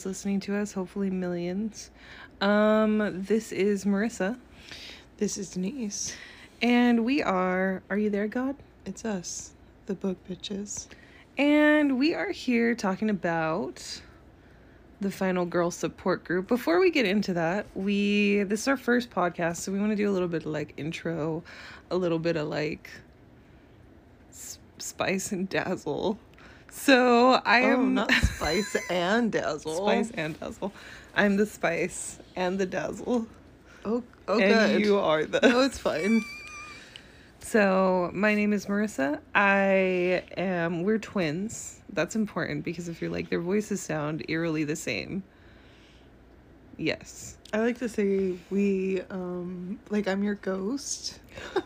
who's listening to us, hopefully millions. Um, this is Marissa, This is Denise. and we are, are you there, God? It's us, the book bitches. And we are here talking about the final girl support group. Before we get into that, we this is our first podcast, so we want to do a little bit of like intro, a little bit of like spice and dazzle. So I Oh, am not spice and dazzle. spice and dazzle. I'm the spice and the dazzle. Oh, oh, and good. you are the No, it's fine. So, my name is Marissa. I am, we're twins. That's important because if you're like, their voices sound eerily the same. Yes. I like to say we, um, like I'm your ghost.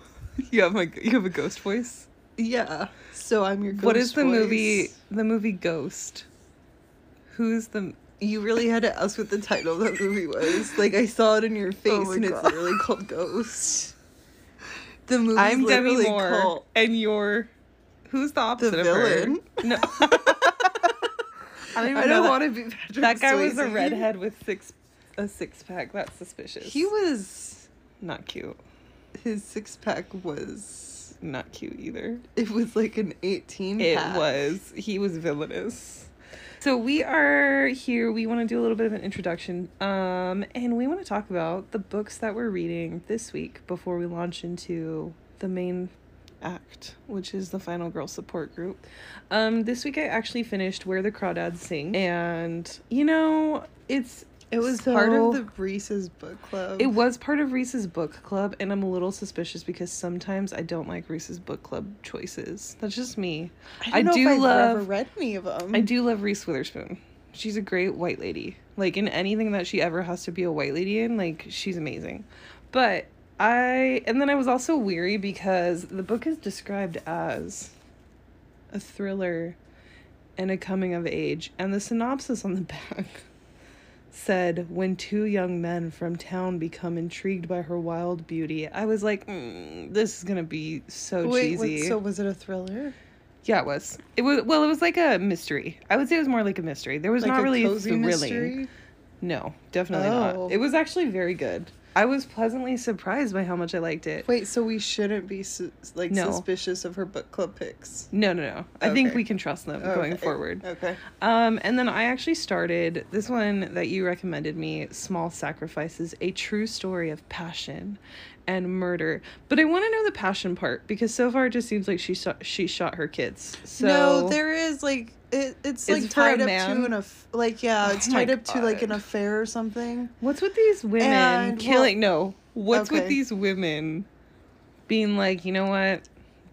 You have my, you have a ghost voice? Yeah. So I'm your ghost. what is the movie, the movie Ghost? Who's the, You really had to ask what the title of that movie was. Like I saw it in your oh face, Oh and God. it's literally called Ghost. The movie. I'm Demi Moore called and you're, who's the opposite of villain. her? No. I don't even I don't want to be Patrick That guy was a redhead with six, a six pack. That's suspicious. He was. not cute. His six pack was. Not cute either. It was like an 18 It pack. was. He was villainous. So we are here. We want to do a little bit of an introduction, um, and we want to talk about the books that we're reading this week before we launch into the main act, which is the final girl support group. Um, this week I actually finished Where the Crawdads Sing, and you know it's It was so- part of the Reese's book club. It was part of Reese's book club, and I'm a little suspicious because sometimes I don't like Reese's book club choices. That's just me. I, I know do I've love- ever read any of them. I do love Reese Witherspoon. She's a great white lady. Like in anything that she ever has to be a white lady in, like she's amazing. But I and then I was also weary because the book is described as a thriller and a coming of age, and the synopsis on the back said when two young men from town become intrigued by her wild beauty. I was like, mm, this is gonna be so Wait, what, cheesy. so was it a thriller? Yeah, it was. It was well. It was like a mystery. I would say it was more like a mystery. There was Like not a really cozy thrilling. mystery? No, definitely Oh. not. It was actually very good. I was pleasantly surprised by how much I liked it. Wait, so we shouldn't be su- like No. suspicious of her book club picks? No, no, no. I think we can trust them going forward. Okay. Um, and then I actually started this one that you recommended me, Small Sacrifices, a true story of passion and murder. But I want to know the passion part because so far it just seems like she shot, she shot her kids. So no, there is like it, it's Is like it for a tied up man? to an aff- like yeah, oh it's Oh tied up to like an affair or something. What's with these women And, killing? no, what's with these women being like, you know what,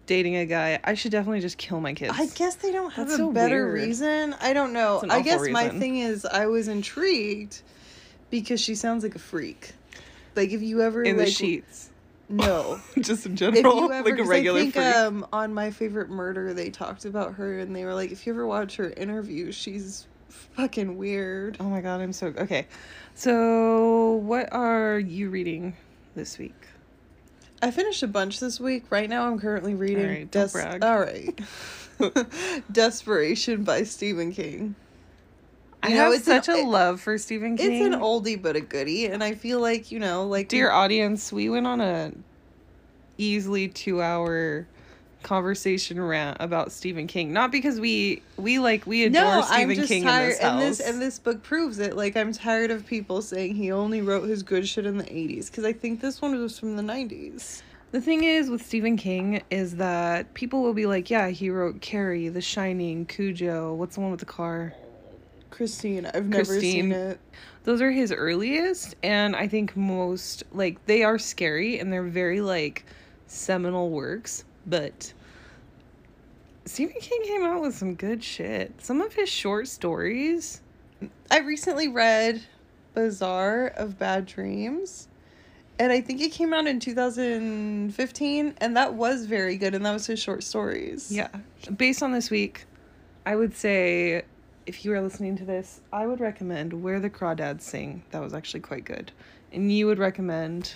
dating a guy? I should definitely just kill my kids. I guess they don't have That's a so better weird. reason. I don't know. I guess my thing is I was intrigued because she sounds like a freak. Like if you ever in like the sheets, no. just in general, ever, like a regular I think freak. um on my favorite murder they talked about her and they were like if you ever watch her interview she's fucking weird. oh my god, I'm so okay. So, what are you reading this week? I finished a bunch this week. Right now I'm currently reading Alright, don't brag. All right. Desperation by Stephen King. I You know, have it's an- such a love for Stephen King. It's an oldie but a goodie and I feel like, you know, like Dear audience, we went on a easily two hour conversation rant about Stephen King. Not because we we like we adore no, Stephen King tired, in this house. and this and this book proves it. Like I'm tired of people saying he only wrote his good shit in the 80s because I think this one was from the 90s. The thing is with Stephen King is that people will be like, yeah, he wrote Carrie, The Shining, Cujo. What's the one with the car? Christine, I've never Christine. seen it. Those are his earliest, and I think most like they are scary and they're very like seminal works. But Stephen King came out with some good shit. Some of his short stories. I recently read Bazaar of Bad Dreams. And I think it came out in 2015 and that was very good and that was his short stories. Yeah. Based on this week, I would say if you are listening to this, I would recommend Where the Crawdads Sing. That was actually quite good. And you would recommend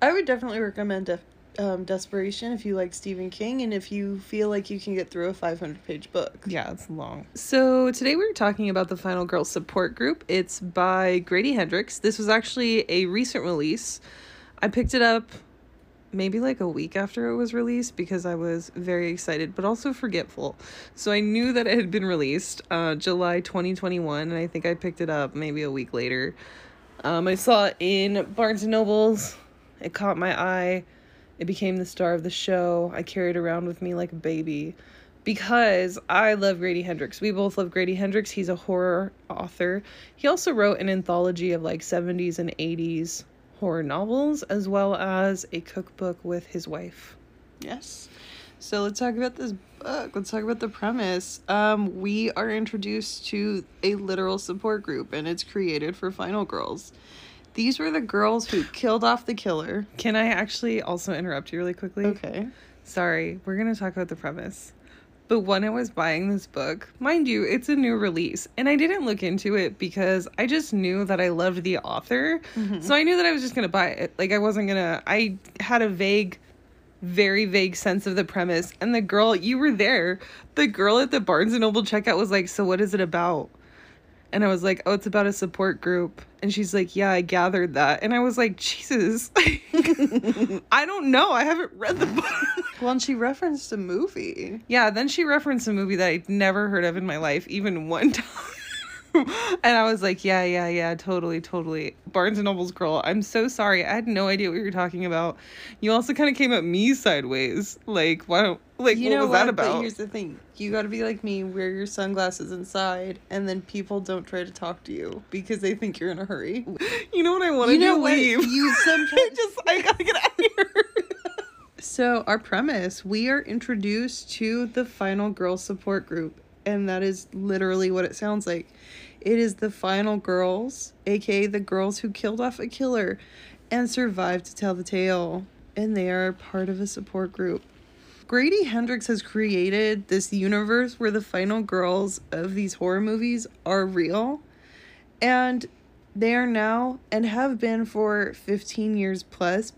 I would definitely recommend Def- um, desperation, if you like Stephen King, and if you feel like you can get through a 500 page book. Yeah, it's long. So today we are talking about the Final Girl Support Group. It's by Grady Hendrix. This was actually a recent release. I picked it up maybe like a week after it was released because I was very excited but also forgetful. So I knew that it had been released uh, July 2021 and I think I picked it up maybe a week later. Um, I saw it in Barnes and Nobles. It caught my eye. It became the star of the show. I carried around with me like a baby because I love Grady Hendrix. We both love Grady Hendrix. He's a horror author. He also wrote an anthology of like 70s and 80s horror novels as well as a cookbook with his wife. Yes. So let's talk about this book. Let's talk about the premise. Um, we are introduced to a literal support group, and it's created for Final Girls. These were the girls who killed off the killer. Can I actually also interrupt you really quickly? Okay. Sorry, we're going to talk about the premise. But when I was buying this book, mind you, it's a new release, and I didn't look into it because I just knew that I loved the author. Mm-hmm. So I knew that I was just going to buy it. Like, I wasn't going to, I had a vague, very vague sense of the premise. And the girl, you were there. The girl at the Barnes and Noble checkout was like, So what is it about? And I was like, Oh, it's about a support group. And she's like, Yeah, I gathered that. And I was like, Jesus. I don't know. I haven't read the book. Well, and she referenced a movie. Yeah, then she referenced a movie that I'd never heard of in my life, even one time. and I was like, yeah, yeah, yeah, totally, totally. Barnes and Noble's girl. I'm so sorry. I had no idea what you were talking about. You also kind of came at me sideways. Like, why don't like You what know was what? that But about? here's the thing: you got to be like me, wear your sunglasses inside, and then people don't try to talk to you because they think you're in a hurry. You know what I want You to know do? what? Leave. You I sometimes. just I gotta get out of here. So, our premise we are introduced to the final girl support group, and that is literally what it sounds like. It is the final girls, aka the girls who killed off a killer and survived to tell the tale, and they are part of a support group. Grady Hendrix has created this universe where the final girls of these horror movies are real, and they are now and have been for 15 years plus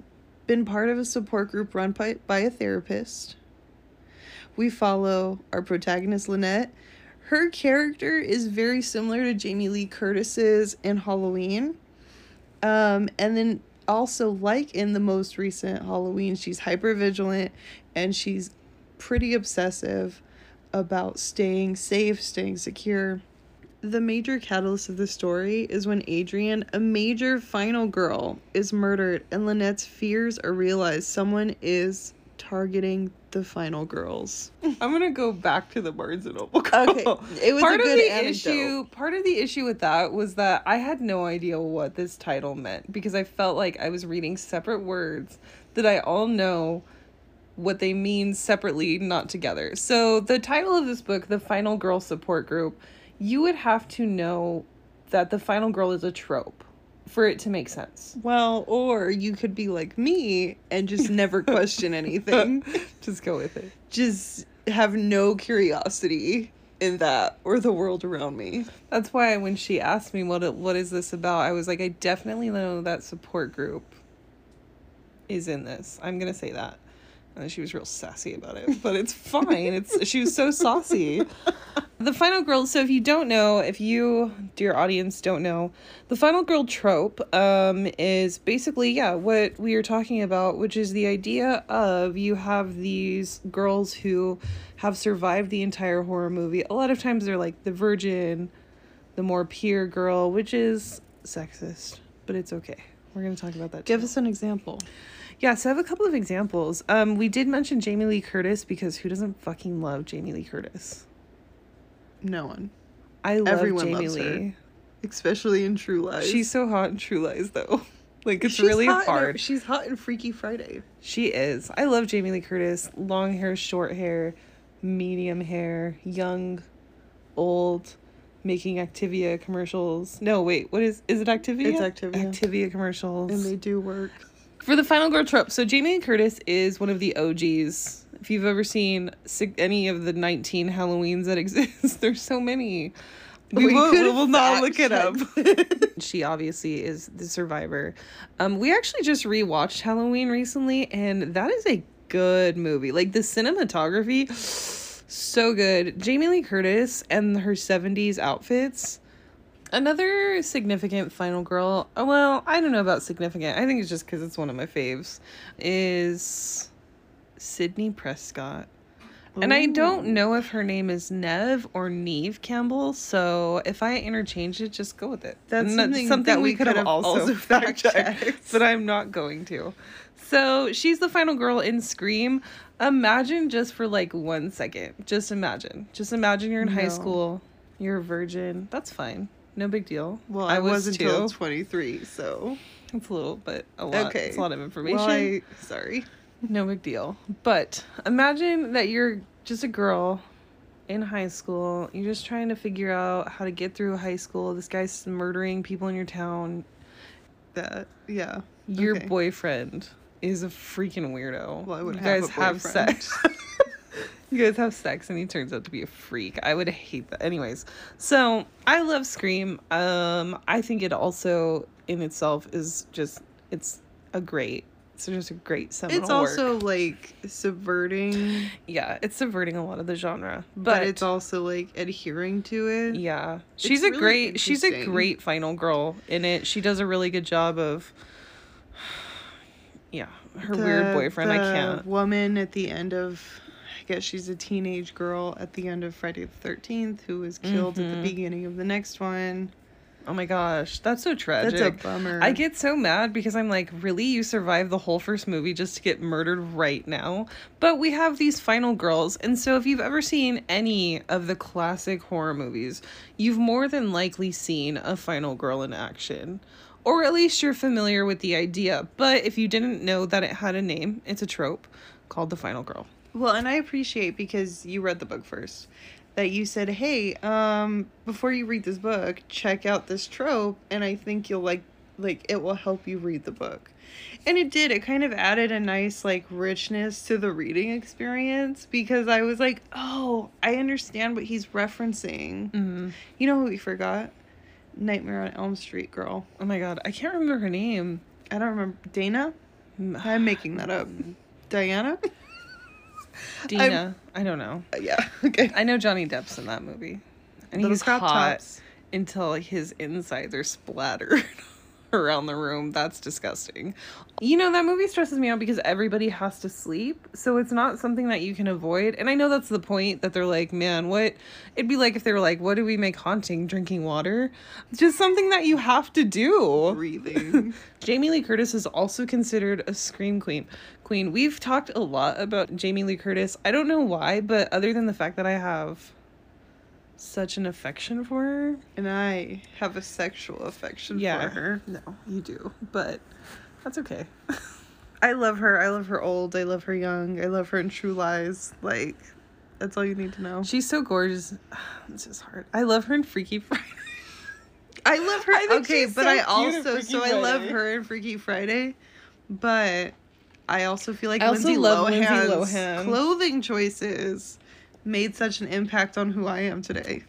been part of a support group run by, by a therapist. We follow our protagonist, Lynnette. Her character is very similar to Jamie Lee Curtis's in Halloween. Um, and then also, like in the most recent Halloween, she's hyper vigilant and she's pretty obsessive about staying safe, staying secure. The major catalyst of the story is when Adrienne, a major final girl, is murdered and Lynnette's fears are realized someone is targeting the final girls. I'm gonna go back to the Barnes and Noble. Okay, it was part a of the anecdote. issue. Part of the issue with that was that I had no idea what this title meant because I felt like I was reading separate words that I all know what they mean separately, not together. So the title of this book, The Final Girl Support Group, you would have to know that the final girl is a trope for it to make sense. Well, or you could be like me and just never question anything. Just go with it. just have no curiosity in that or the world around me. That's why when she asked me what it, what is this about, I was like, I definitely know that support group is in this. I'm gonna say that. And she was real sassy about it, but it's fine. It's she was so saucy. The final girl. So if you don't know, if you, dear audience, don't know, the final girl trope um, is basically yeah what we are talking about, which is the idea of you have these girls who have survived the entire horror movie. A lot of times they're like the virgin, the more pure girl, which is sexist, but it's okay. We're gonna talk about that. Give too. us an example. Yeah, so I have a couple of examples. Um, we did mention Jamie Lee Curtis because who doesn't fucking love Jamie Lee Curtis? No one, I love Everyone Jamie loves her. Lee. especially in True Lies. She's so hot in True Lies though. Like it's She's really hot in- hard. she's hot in Freaky Friday. She is. I love Jamie Lee Curtis. Long hair, short hair, medium hair, young, old, making Activia commercials. No, wait, what is is it Activia? It's Activia. Activia commercials. And they do work. For the final girl trope, so Jamie Lee Curtis is one of the OGs. If you've ever seen any of the 19 Halloweens that exist, there's so many. We, will, we will not look it up. she obviously is the survivor. Um, we actually just rewatched Halloween recently, and that is a good movie. Like the cinematography, so good. Jamie Lee Curtis and her 70s outfits. Another significant final girl, uh, well, I don't know about significant. I think it's just because it's one of my faves, is Sidney Prescott. And I don't know if her name is Nev or Neve Campbell, so if I interchange it, just go with it. That's And something that we could have have also also fact checked, but I'm not going to. So she's the final girl in Scream. Imagine just for like one second. Just imagine. Just imagine you're in high school. You're a virgin. That's fine. No big deal. Well, I, was, until 23, so. It's a little bit a lot. Okay. It's a lot of information. Well, I, sorry. No big deal. But imagine that you're just a girl in high school. You're just trying to figure out how to get through high school. This guy's murdering people in your town. That, yeah. Your Okay. boyfriend is a freaking weirdo. Well, I would you guys have sex. you guys have sex and he turns out to be a freak. I would hate that. Anyways, so I love Scream. Um, I think it also in itself is just it's a great it's just a great seminal It's also work. like subverting, yeah, it's subverting a lot of the genre, but, but, it's also like adhering to it. yeah, she's a really great she's a great final girl in it. She does a really good job of yeah, her weird The- boyfriend. I can't. Woman at the end of, Guess she's a teenage girl at the end of Friday the Thirteenth who was killed at Mhm. the beginning of the next one. Oh my gosh, that's so tragic. That's a bummer. I get so mad because I'm like, really? You survived the whole first movie just to get murdered right now? But we have these final girls. And so, if you've ever seen any of the classic horror movies, you've more than likely seen a final girl in action. Or at least you're familiar with the idea. But if you didn't know that it had a name, it's a trope called the final girl. Well, and I appreciate because you read the book first that you said, "Hey, um, before you read this book, check out this trope, and I think you'll like like it will help you read the book." And it did. It kind of added a nice like richness to the reading experience because I was like, "Oh, I understand what he's referencing." Mm-hmm. You know who we forgot? Nightmare on Elm Street girl. Oh my god, I can't remember her name. I don't remember Dana. I'm making that up. Diana? Dina. I don't know. Uh, yeah. Okay. I know Johnny Depp's in that movie. And Little he's crop hot tops. until his insides are splattered around the room. That's disgusting. You know, that movie stresses me out because everybody has to sleep. So it's not something that you can avoid. And I know that's the point that they're like, man, what? It'd be like if they were like, what do we make haunting? Drinking water? It's just something that you have to do. Breathing. Jamie Lee Curtis is also considered a scream queen. Queen. We've talked a lot about Jamie Lee Curtis. I don't know why, but other than the fact that I have such an affection for her. And I have a sexual affection Yeah. for her. No, you do. But that's okay. I love her. I love her old. I love her young. I love her in True Lies. Like, that's all you need to know. She's so gorgeous. It's just hard. I love her in Freaky Friday. I love her. I think okay, she's but so I also Freaky so I love her in Freaky Friday, but I also feel like I also Lindsay love Lindsay Lohan's Lohan. clothing choices made such an impact on who I am today.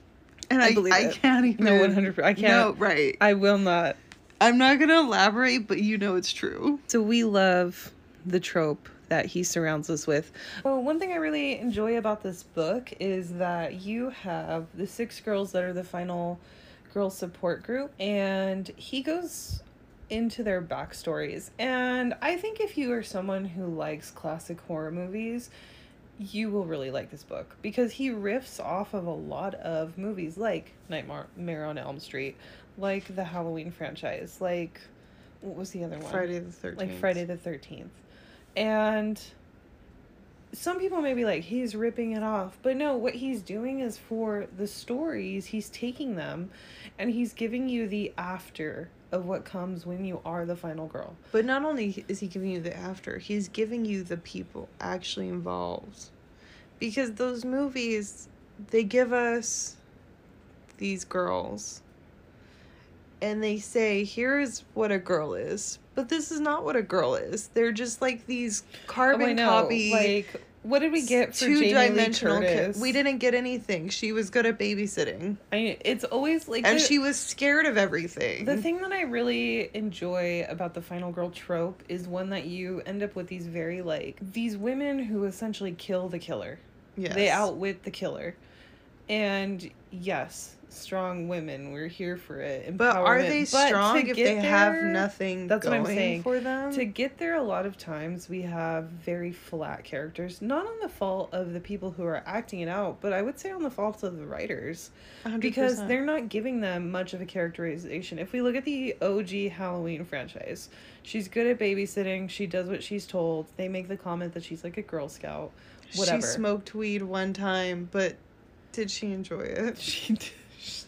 And I I, believe I it. can't even. No, 100%. I can't. No, right. I will not. I'm not gonna elaborate, but you know it's true. So we love the trope that he surrounds us with. Well, one thing I really enjoy about this book is that you have the six girls that are the final girl support group, and he goes into their backstories. And I think if you are someone who likes classic horror movies, you will really like this book because he riffs off of a lot of movies like Nightmare on Elm Street, like the Halloween franchise, like what was the other one? Friday the Thirteenth. like Friday the 13th. And some people may be like, he's ripping it off. But no, what he's doing is for the stories, he's taking them and he's giving you the after of what comes when you are the final girl. But not only is he giving you the after, he's giving you the people actually involved. Because those movies, they give us these girls and they say, here's what a girl is. But this is not what a girl is. They're just like these oh, carbon copy Oh, Like what did we get for Jamie Lee Curtis? We didn't get anything. She was good at babysitting, I, it's always like and the- she was scared of everything. The thing that I really enjoy about the final girl trope is one that you end up with these very like these women who essentially kill the killer. yes. They outwit the killer. And yes, strong women, we're here for it. But are they strong if they have nothing that's what I'm saying. for them? To get there, a lot of times we have very flat characters, not on the fault of the people who are acting it out, but I would say on the fault of the writers because 100%. they're not giving them much of a characterization. If we look at the OG Halloween franchise, she's good at babysitting. She does what she's told. They make the comment that she's like a Girl Scout. Whatever. She smoked weed one time, but did she enjoy it? She d-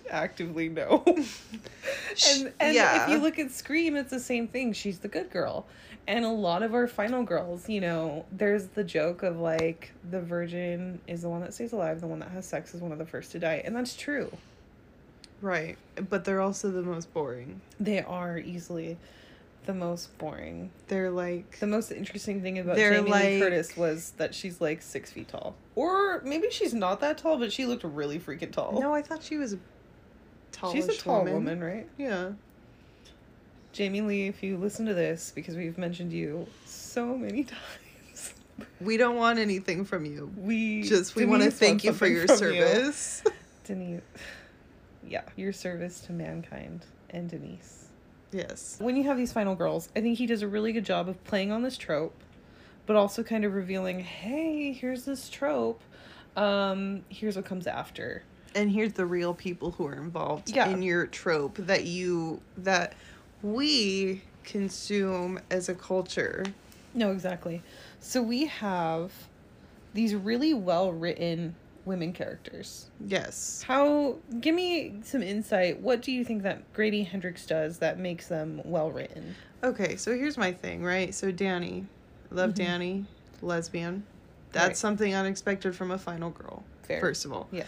actively no. and and yeah. if you look at Scream, it's the same thing. She's the good girl. And a lot of our final girls, you know, there's the joke of like the virgin is the one that stays alive, the one that has sex is one of the first to die. And that's true. Right, but they're also the most boring. They are easily the most boring. They're like The most interesting thing about Jamie Lee Curtis was that she's like six feet tall. Or maybe she's not that tall, but she looked really freaking tall. No, I thought she was tall. she's a tall woman, right? Yeah. Jamie Lee, if you listen to this, because we've mentioned you so many times, We don't want anything from you. we Just we want to thank you for your from you. service. Denise, yeah, your service to mankind and Denise. Yes. When you have these final girls, I think he does a really good job of playing on this trope, but also kind of revealing, hey, here's this trope. Um, here's what comes after. And here's the real people who are involved Yeah. in your trope that you that we consume as a culture. No, exactly. So we have these really well written women characters. Yes. How give me some insight. What do you think that Grady Hendrix does that makes them well written? Okay, so here's my thing, right? So Danny, love Mhm. Danny, lesbian. That's Right. something unexpected from a final girl. Fair. First of all. Yeah.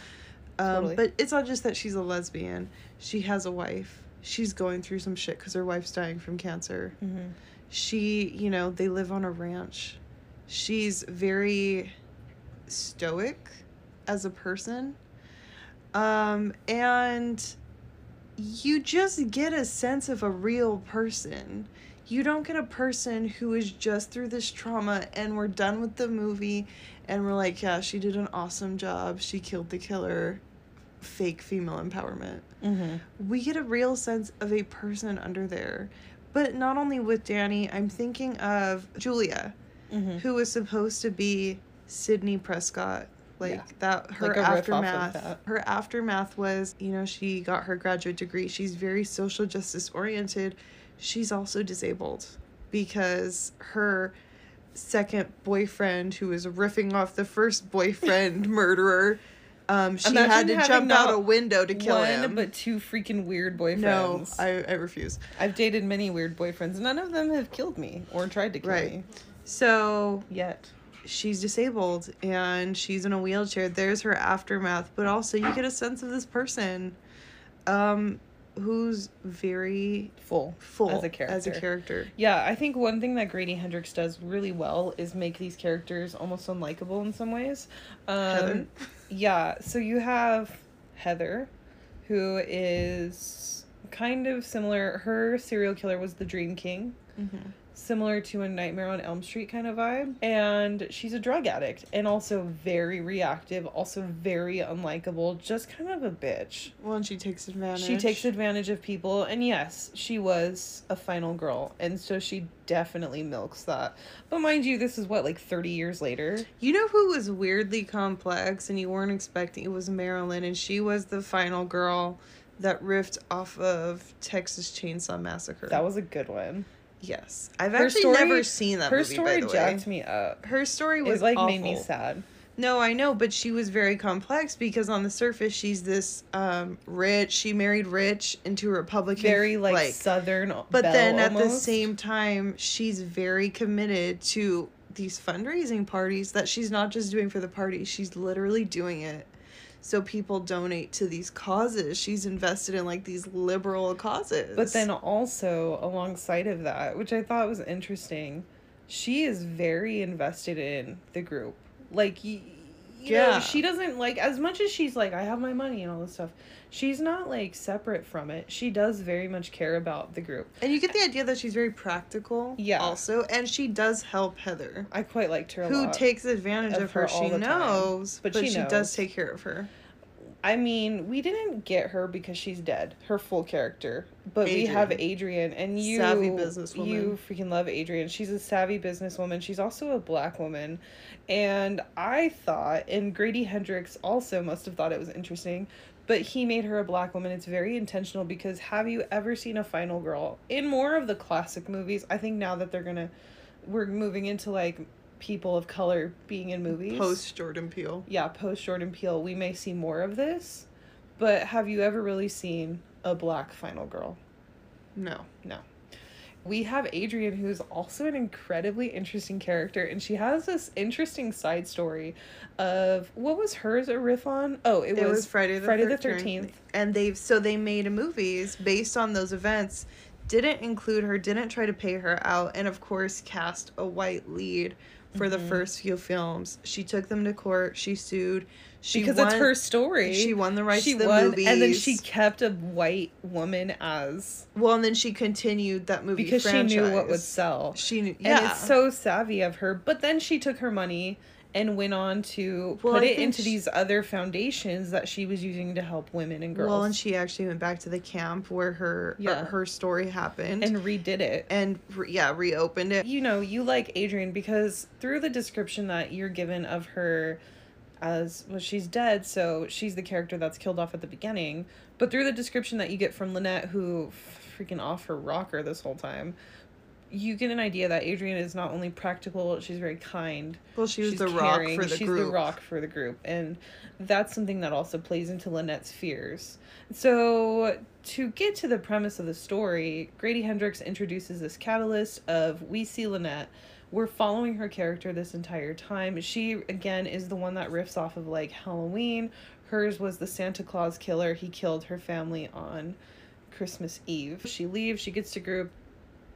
Um, Totally. But it's not just that she's a lesbian. She has a wife. She's going through some shit because her wife's dying from cancer. Mm-hmm. She, you know, they live on a ranch. She's very stoic as a person. Um, and you just get a sense of a real person. You don't get a person who is just through this trauma and we're done with the movie and we're like, yeah, she did an awesome job. She killed the killer. Fake female empowerment Mm-hmm. we get a real sense of a person under there. But not only with Danny, I'm thinking of Julia, Mm-hmm. who was supposed to be Sidney Prescott. Like Yeah. that her Like of aftermath. that. Her aftermath was, you know, she got her graduate degree. She's very social justice oriented. She's also disabled because her second boyfriend who was riffing off the first boyfriend murderer um, she Imagine had to jump out a window to kill One, him. but two freaking weird boyfriends. No, I, I refuse. I've dated many weird boyfriends. None of them have killed me or tried to kill Right. me So yet. She's disabled and she's in a wheelchair. There's her aftermath, but also you get a sense of this person um, who's very Full. full As a character. As a character. Yeah, I think one thing that Grady Hendrix does really well is make these characters almost unlikable in some ways. Um, Heather? Yeah, so you have Heather, who is kind of similar. Her serial killer was the Dream King, Mm-hmm. Similar to a Nightmare on Elm Street kind of vibe. And she's a drug addict and also very reactive, also very unlikable, just kind of a bitch. Well, and she takes advantage. She takes advantage of people, and yes, she was a final girl, and so she definitely milks that. But mind you, this is what, like 30 years later? You know who was weirdly complex and you weren't expecting? It was Marilyn, and she was the final girl that riffed off of Texas Chainsaw Massacre. That was a good one. Yes. I've Her actually story- never seen that Her movie. story the way. jacked me up. Her story was It like awful. made me sad. No, I know, but she was very complex because on the surface she's this um rich. She married rich into a Republican. Very like, southern. but then at the same time, she's very committed to these fundraising parties that she's not just doing for the party. She's literally doing it so people donate to these causes. She's invested in like these liberal causes. But then also alongside of that, which I thought was interesting, she is very invested in the group. Like, you Yeah. know, she doesn't like as much as she's like, I have my money and all this stuff. She's not like separate from it. She does very much care about the group. And you get the idea that she's very practical. Yeah. Also, and she does help Heather, I quite liked her a who lot. takes advantage of of, her her. She the time. knows, But but, she she, knows. does take care of her. I mean, we didn't get her because she's dead, her full character. But we have Adrienne, and you Savvy businesswoman. You freaking love Adrienne. She's a savvy businesswoman. She's also a black woman, and I thought, and Grady Hendrix also must have thought it was interesting, but he made her a black woman. It's very intentional because have you ever seen a final girl in more of the classic movies? I think now that they're gonna, we're moving into like people of color being in movies Post Jordan Peele. yeah, post Jordan Peele, we may see more of this. But have you ever really seen a black final girl? No. No. We have Adrienne, who's also an incredibly interesting character, and she has this interesting side story of what was hers a riff on? Oh, it, It was, was Friday the Friday the 13th. 13th. And they've so they made movies based on those events. Didn't include her, didn't try to pay her out, and of course cast a white lead for Mm-hmm. the first few films. She took them to court, she sued. She because won, it's her story. She won the rights she to the won, movies. and then she kept a white woman as Well, and then she continued that movie because she knew what would sell. She knew, And yeah. it's so savvy of her. But then she took her money and went on to Well, put I it into she- these other foundations that she was using to help women and girls. Well, and she actually went back to the camp where her uh, Yeah. her, her story happened, and redid it. and re- yeah, reopened it. you know, you like Adrienne because through the description that you're given of her as well, she's dead, so she's the character that's killed off at the beginning. But through the description that you get from Lynnette, who freaking off her rocker this whole time, you get an idea that Adrienne is not only practical, she's very kind. Well, she was she's the rock for the she's group. the rock for the group, and that's something that also plays into Lynnette's fears. So to get to the premise of the story, Grady Hendrix introduces this catalyst of we see Lynnette. We're following her character this entire time. She again is the one that riffs off of like Halloween. Hers was the Santa Claus killer. He killed her family on Christmas Eve. She leaves, she gets to group.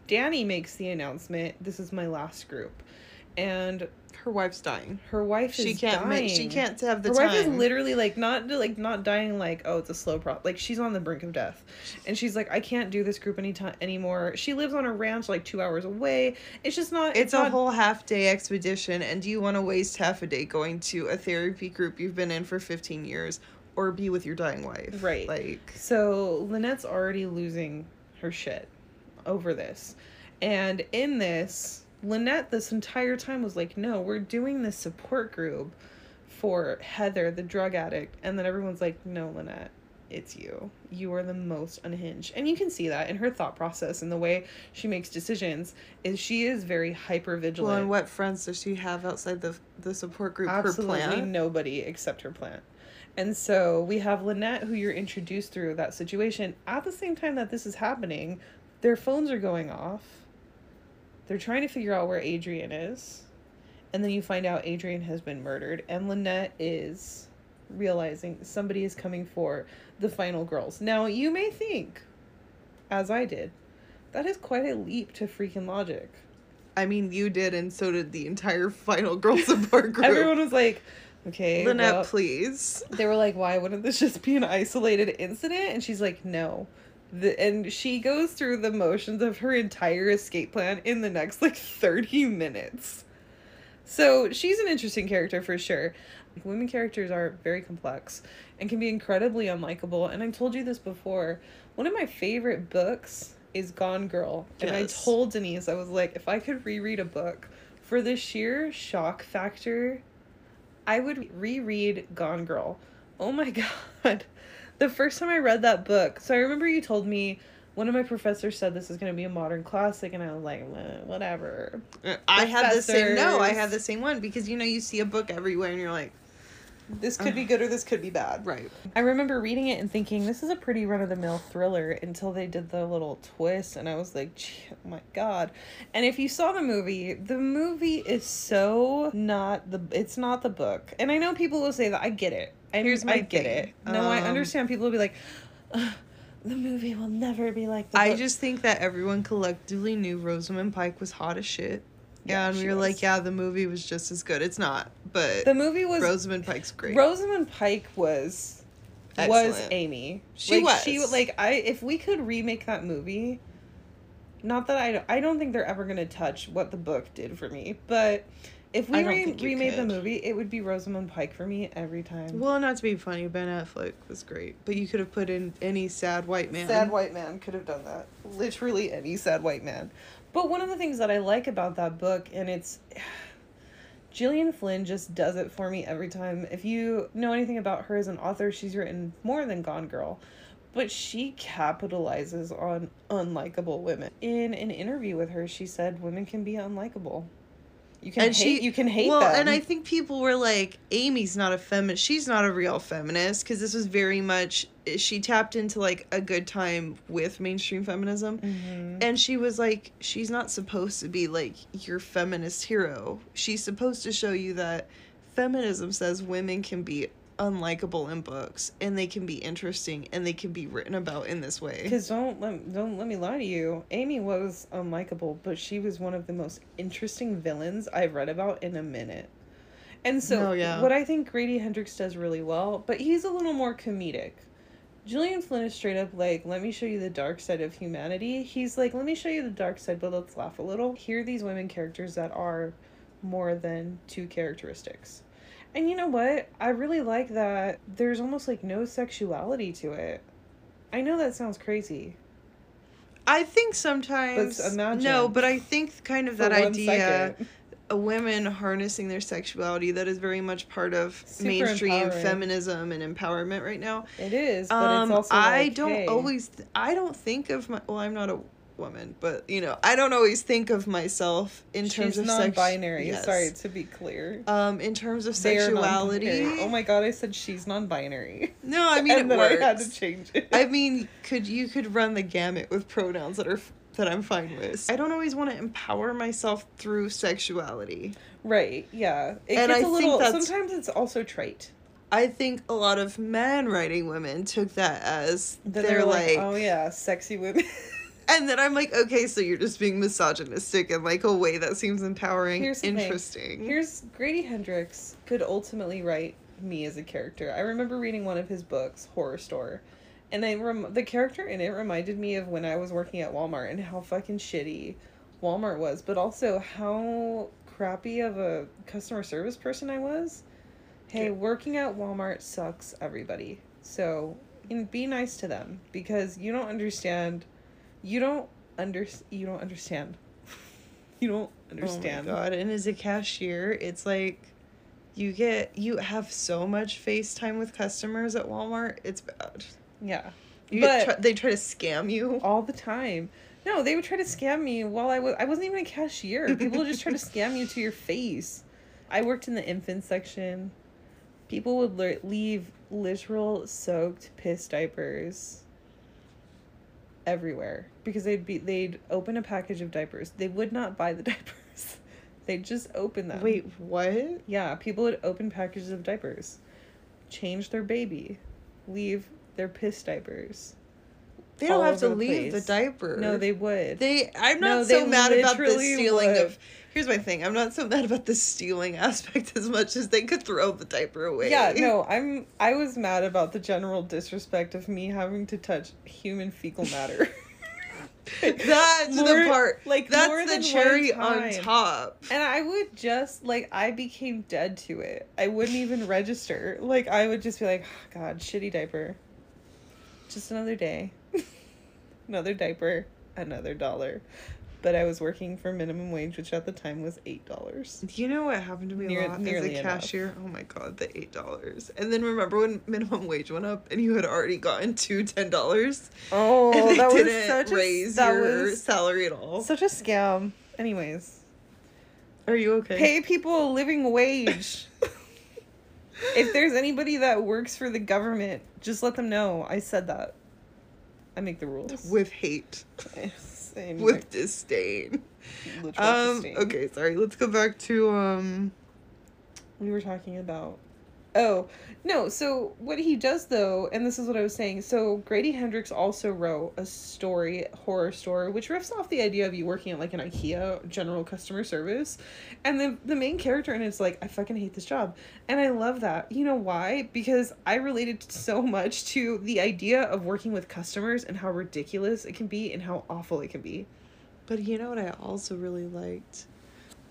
Danny makes the announcement, this is my last group. And Her wife's dying. her wife She is can't dying. make. She can't have the her time. wife is literally like not like not dying like oh it's a slow pro like she's on the brink of death, and she's like I can't do this group anytime anymore. She lives on a ranch like two hours away. It's just not. It's a not- whole half day expedition, and do you want to waste half a day going to a therapy group you've been in for 15 years or be with your dying wife? Right. Like, So Lynnette's already losing her shit over this. And in this, Lynnette this entire time was like, no, we're doing this support group for Heather, the drug addict. And then everyone's like, no, Lynnette, it's you. You are the most unhinged. And you can see that in her thought process and the way she makes decisions is she is very hyper vigilant. well, and what friends does she have outside the the support group? Absolutely Her plant. nobody except her plant. And so we have Lynnette, who you're introduced through that situation. At the same time that this is happening, their phones are going off. They're trying to figure out where Adrienne is. And then you find out Adrienne has been murdered. And Lynnette is realizing somebody is coming for the final girls. Now, you may think, as I did, that is quite a leap to freaking logic. I mean, you did, and so did the entire final girl support group. Everyone was like, okay. Lynnette, well, please. they were like, why wouldn't this just be an isolated incident? And she's like, no. The, and she goes through the motions of her entire escape plan in the next like 30 minutes. So she's an interesting character for sure. Women characters are very complex and can be incredibly unlikable. And I told you this before. One of my favorite books is Gone Girl. And I told Denise, I was like, if I could reread a book for the sheer shock factor I would reread Gone Girl. Oh my god. The first time I read that book, so I remember you told me one of my professors said this is going to be a modern classic, and I was like, whatever. Uh, I had the same. No, I had the same one because you know you see a book everywhere, and you're like, This could be good or this could be bad. right. I remember reading it and thinking, this is a pretty run of the mill thriller until they did the little twist, and I was like, "Gee, oh my god. And if you saw the movie, the movie is so not the, it's not the book. And I know people will say that, I get it. I, Here's I get thing. it. No, I Um, understand people will be like, the movie will never be like the I book." just think that everyone collectively knew Rosamund Pike was hot as shit. Yeah, and we she were like, yeah, the movie was just as good. It's not, but The movie was Rosamund Pike's great. Rosamund Pike was was Amy. She like, She was. like I if we could remake that movie. Not that I don't- I don't think they're ever gonna touch what the book did for me, but if we re- think you remade the movie, it would be Rosamund Pike for me every time. Well, not to be funny, Ben Affleck was great, but you could have put in any sad white man. Sad white man could have done that. Literally any sad white man. But one of the things that I like about that book, and it's. Gillian Flynn just does it for me every time. If you know anything about her as an author, she's written more than Gone Girl. But she capitalizes on unlikable women. In an interview with her, she said women can be unlikable. You can And hate she- you can hate well, them. and I think people were like, Amy's not a feminist. She's not a real feminist because this was very much she tapped into like a good time with mainstream feminism, Mhm. and she was like, she's not supposed to be like your feminist hero. She's supposed to show you that feminism says women can be unlikable in books and they can be interesting and they can be written about in this way. Because don't let, don't let me lie to you. Amy was unlikable, but she was one of the most interesting villains I've read about in a minute. And so, Oh, yeah. what I think Grady Hendrix does really well, but he's a little more comedic. Gillian Flynn is straight up like, let me show you the dark side of humanity. He's like, let me show you the dark side, but let's laugh a little. Here are these women characters that are more than two characteristics. And you know what? I really like that there's almost like no sexuality to it. I know that sounds crazy. I think sometimes But imagine. no, but I think kind of that idea a women harnessing their sexuality that is very much part of Super mainstream empowering. feminism and empowerment right now. It is, but Um, it's also I like, don't hey, always th- I don't think of my well I'm not a woman, but you know, I don't always think of myself in terms she's of sex- non-binary. Yes. Sorry to be clear. Um in terms of They sexuality. Oh my god, I said she's non-binary. No, I mean and it then I had to change it. I mean, could you could run the gamut with pronouns that are that I'm fine with. I don't always want to empower myself through sexuality. right? Yeah, it And gets I a think little. Sometimes it's also trite. I think a lot of men writing women took that as Then they're, like, oh yeah, sexy women. and then I'm like, okay, so you're just being misogynistic in like a way that seems empowering, Here's the thing. interesting. Here's Grady Hendrix could ultimately write me as a character. I remember reading one of his books, Horrorstör, and I rem- the character in it reminded me of when I was working at Walmart and how fucking shitty Walmart was, but also how crappy of a customer service person I was. Hey, Yeah. working at Walmart sucks, everybody. So, and be nice to them because you don't understand. You don't under you don't understand. you don't understand. Oh my god! And as a cashier, it's like you get you have so much FaceTime with customers at Walmart. It's bad. Yeah. You But- try, they try to scam you. all the time. No, they would try to scam me while I was I wasn't even a cashier. People would just try to scam you to your face. I worked in the infant section. People would le- leave literal soaked piss diapers everywhere because they'd be they'd open a package of diapers. They would not buy the diapers. They'd just open them. Wait, what? Yeah, people would open packages of diapers, change their baby, leave their piss diapers. They don't have to the leave the diaper. No, they would. They. I'm not they so mad about the stealing would. of. Here's my thing. I'm not so mad about the stealing aspect as much as they could throw the diaper away. Yeah, no, I'm I was mad about the general disrespect of me having to touch human fecal matter. That's More- the part. like, that's the cherry on top. and I would just like I became dead to it. I wouldn't even register. Like I would just be like, oh, God, shitty diaper. Just another day. Another diaper, another dollar. But I was working for minimum wage, which at the time was eight dollars. You know what happened to me Near- a lot as a enough. cashier? Oh my god, the eight dollars. And then remember when minimum wage went up and you had already gotten to ten dollars? Oh, and they that was didn't such a raise that your was salary at all. such a scam. Anyways, Are you okay? pay people a living wage. if there's anybody that works for the government, just let them know. I said that. I make the rules. With hate. And With disdain. literal Um disdain. okay, sorry. Let's go back to um We were talking about Oh, no. So, what he does, though, and this is what I was saying. So, Grady Hendrix also wrote a story, horror story, which riffs off the idea of you working at like an IKEA general customer service. And the, the main character in it's like, I fucking hate this job. And I love that. You know why? Because I related so much to the idea of working with customers and how ridiculous it can be and how awful it can be. But you know what I also really liked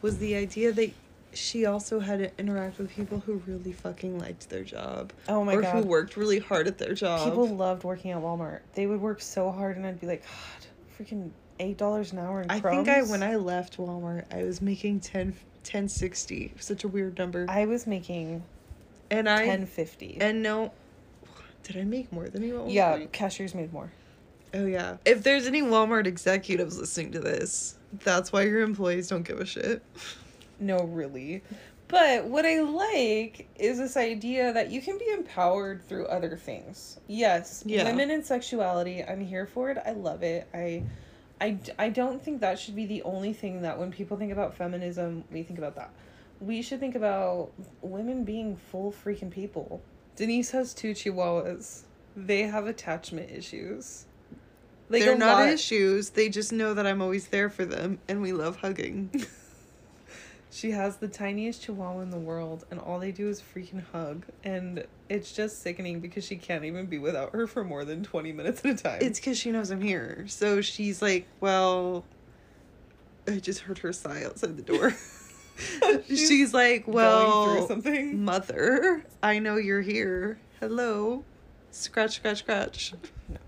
was the idea that she also had to interact with people who really fucking liked their job. Oh my or God. who worked really hard at their job. People loved working at Walmart. They would work so hard, and I'd be like, God, freaking eight dollars an hour in I think I when I left Walmart, I was making 10 1060. Such a weird number. I was making and I ten fifty. and no did I make more than you at Yeah, cashiers made more. Oh yeah. If there's any Walmart executives listening to this, that's why your employees don't give a shit. No, really. But what I like is this idea that you can be empowered through other things. Yes, Yeah. women and sexuality. I'm here for it. I love it. I I I don't think that should be the only thing that when people think about feminism, we think about that. We should think about women being full freaking people. Denise has two chihuahuas. They have attachment issues. Like They're not lot- issues. They just know that I'm always there for them and we love hugging. She has the tiniest chihuahua in the world, and all they do is freaking hug. And it's just sickening because she can't even be without her for more than 20 minutes at a time. it's because she knows I'm here. So she's like, well, I just heard her sigh outside the door. She's she's, like, well, something. mother, I know you're here. Hello. Scratch, scratch, scratch. No.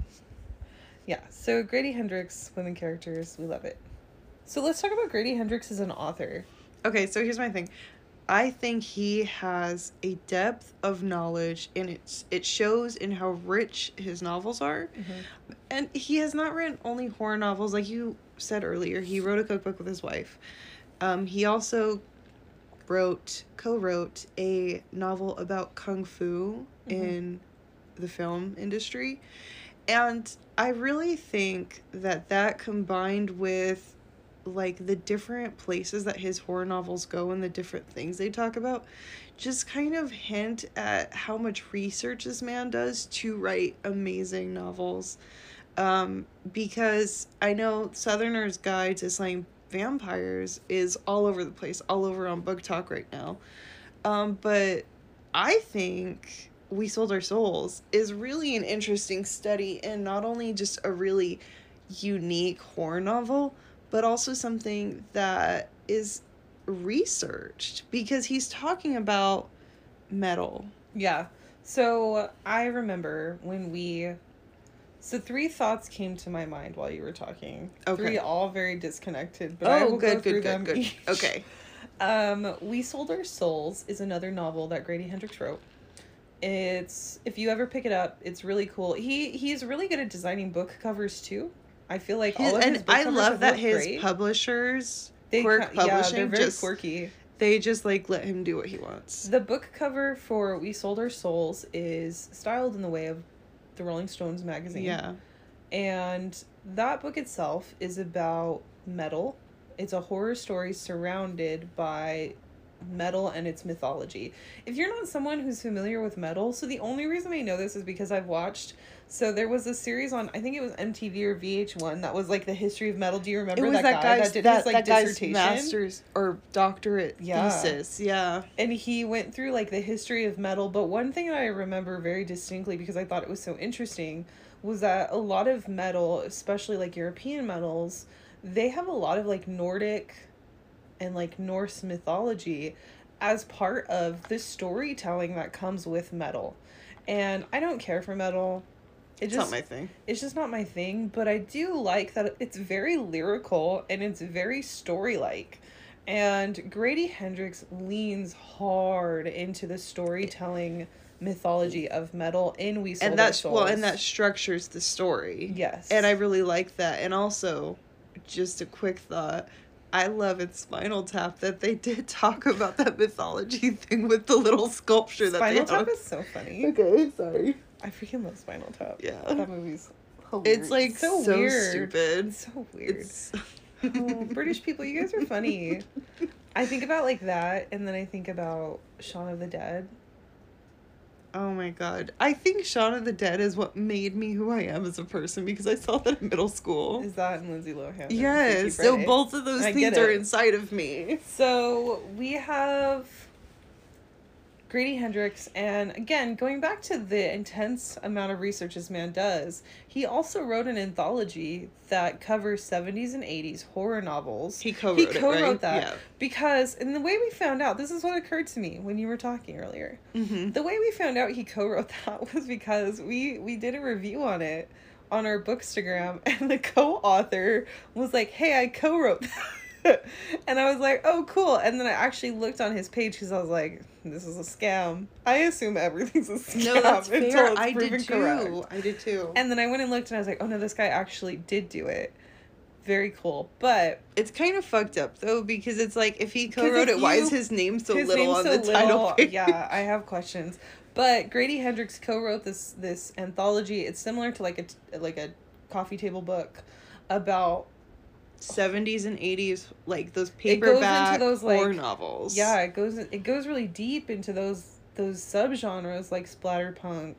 Yeah, so Grady Hendrix, women characters, we love it. So let's talk about Grady Hendrix as an author. Okay, so here's my thing. I think he has a depth of knowledge and it's it shows in how rich his novels are. And he has not written only horror novels like you said earlier. He wrote a cookbook with his wife. Um, he also wrote co-wrote a novel about kung fu in the film industry. And I really think that that combined with like the different places that his horror novels go and the different things they talk about just kind of hint at how much research this man does to write amazing novels. Um, because i know southerner's guide to slaying vampires is all over the place all over on BookTok right now. Um, but i think we sold our souls is really an interesting study and not only just a really unique horror novel but also something that is researched because he's talking about metal. Yeah. So I remember when we. So three thoughts came to my mind while you were talking. Okay. Three all very disconnected, but I oh, will go good, through good, them good, good. each. Okay. Um, We Sold Our Souls is another novel that Grady Hendrix wrote. It's if you ever pick it up, it's really cool. He he's really good at designing book covers too. I feel like all of his and I love that his great. publishers, They Quirk ca- yeah, Publishing, they're very just quirky. they just like let him do what he wants. The book cover for We Sold Our Souls is styled in the way of the Rolling Stones magazine. Yeah. And that book itself is about metal. It's a horror story surrounded by metal and its mythology. If you're not someone who's familiar with metal, so the only reason I know this is because I've watched. So there was a series on I think it was MTV or VH1 that was like the history of metal. Do you remember It was that, that, guy that did that, his like dissertation? master's or doctorate Yeah. thesis. Yeah. and he went through like the history of metal but one thing that i remember very distinctly because i thought it was so interesting was that a lot of metal especially like european metals they have a lot of like nordic and like norse mythology as part of the storytelling that comes with metal and i don't care for metal it It's just not my thing. it's just not my thing, but I do like that it's very lyrical and it's very story like. And Grady Hendrix leans hard into the storytelling mythology of metal in We Sold and that's well and that structures the story. Yes. And I really like that. And also, just a quick thought. I love in Spinal Tap that they did talk about that mythology thing with the little sculpture that Spinal they Tap have. is so funny. Okay, sorry. I freaking love Spinal Tap. Yeah. That movie's hilarious. It's like so, stupid. It's so weird. It's oh, British people, you guys are funny. I think about like that, and then I think about Shaun of the Dead. Oh my god. I think Shaun of the Dead is what made me who I am as a person because I saw that in middle school. Is that in Lindsay Lohan? Yes. So both of those I things are inside of me. So we have Grady Hendrix, and again, going back to the intense amount of research this man does, he also wrote an anthology that covers 70s and 80s horror novels. He co-wrote he it, co-wrote right? that Yeah. because, and the way we found out, this is what occurred to me when you were talking earlier. Mm-hmm. The way we found out he co-wrote that was because we we did a review on it on our bookstagram and the co-author was like, "Hey, I co-wrote that." and I was like, "Oh, cool." And then I actually looked on his page cuz I was like, "This is a scam." I assume everything's a scam No, that's fair. I did correct. too. I did too. And then I went and looked and I was like, "Oh no, this guy actually did do it." Very cool. But it's kind of fucked up though because it's like if he co-wrote it, why is his name so his little on so the title page? Yeah, I have questions. But Grady Hendrix co-wrote this this anthology. It's similar to like a like a coffee table book about 70s and 80s like those paperback those, like- horror novels. yeah, it goes it goes really deep into those those subgenres like splatterpunk,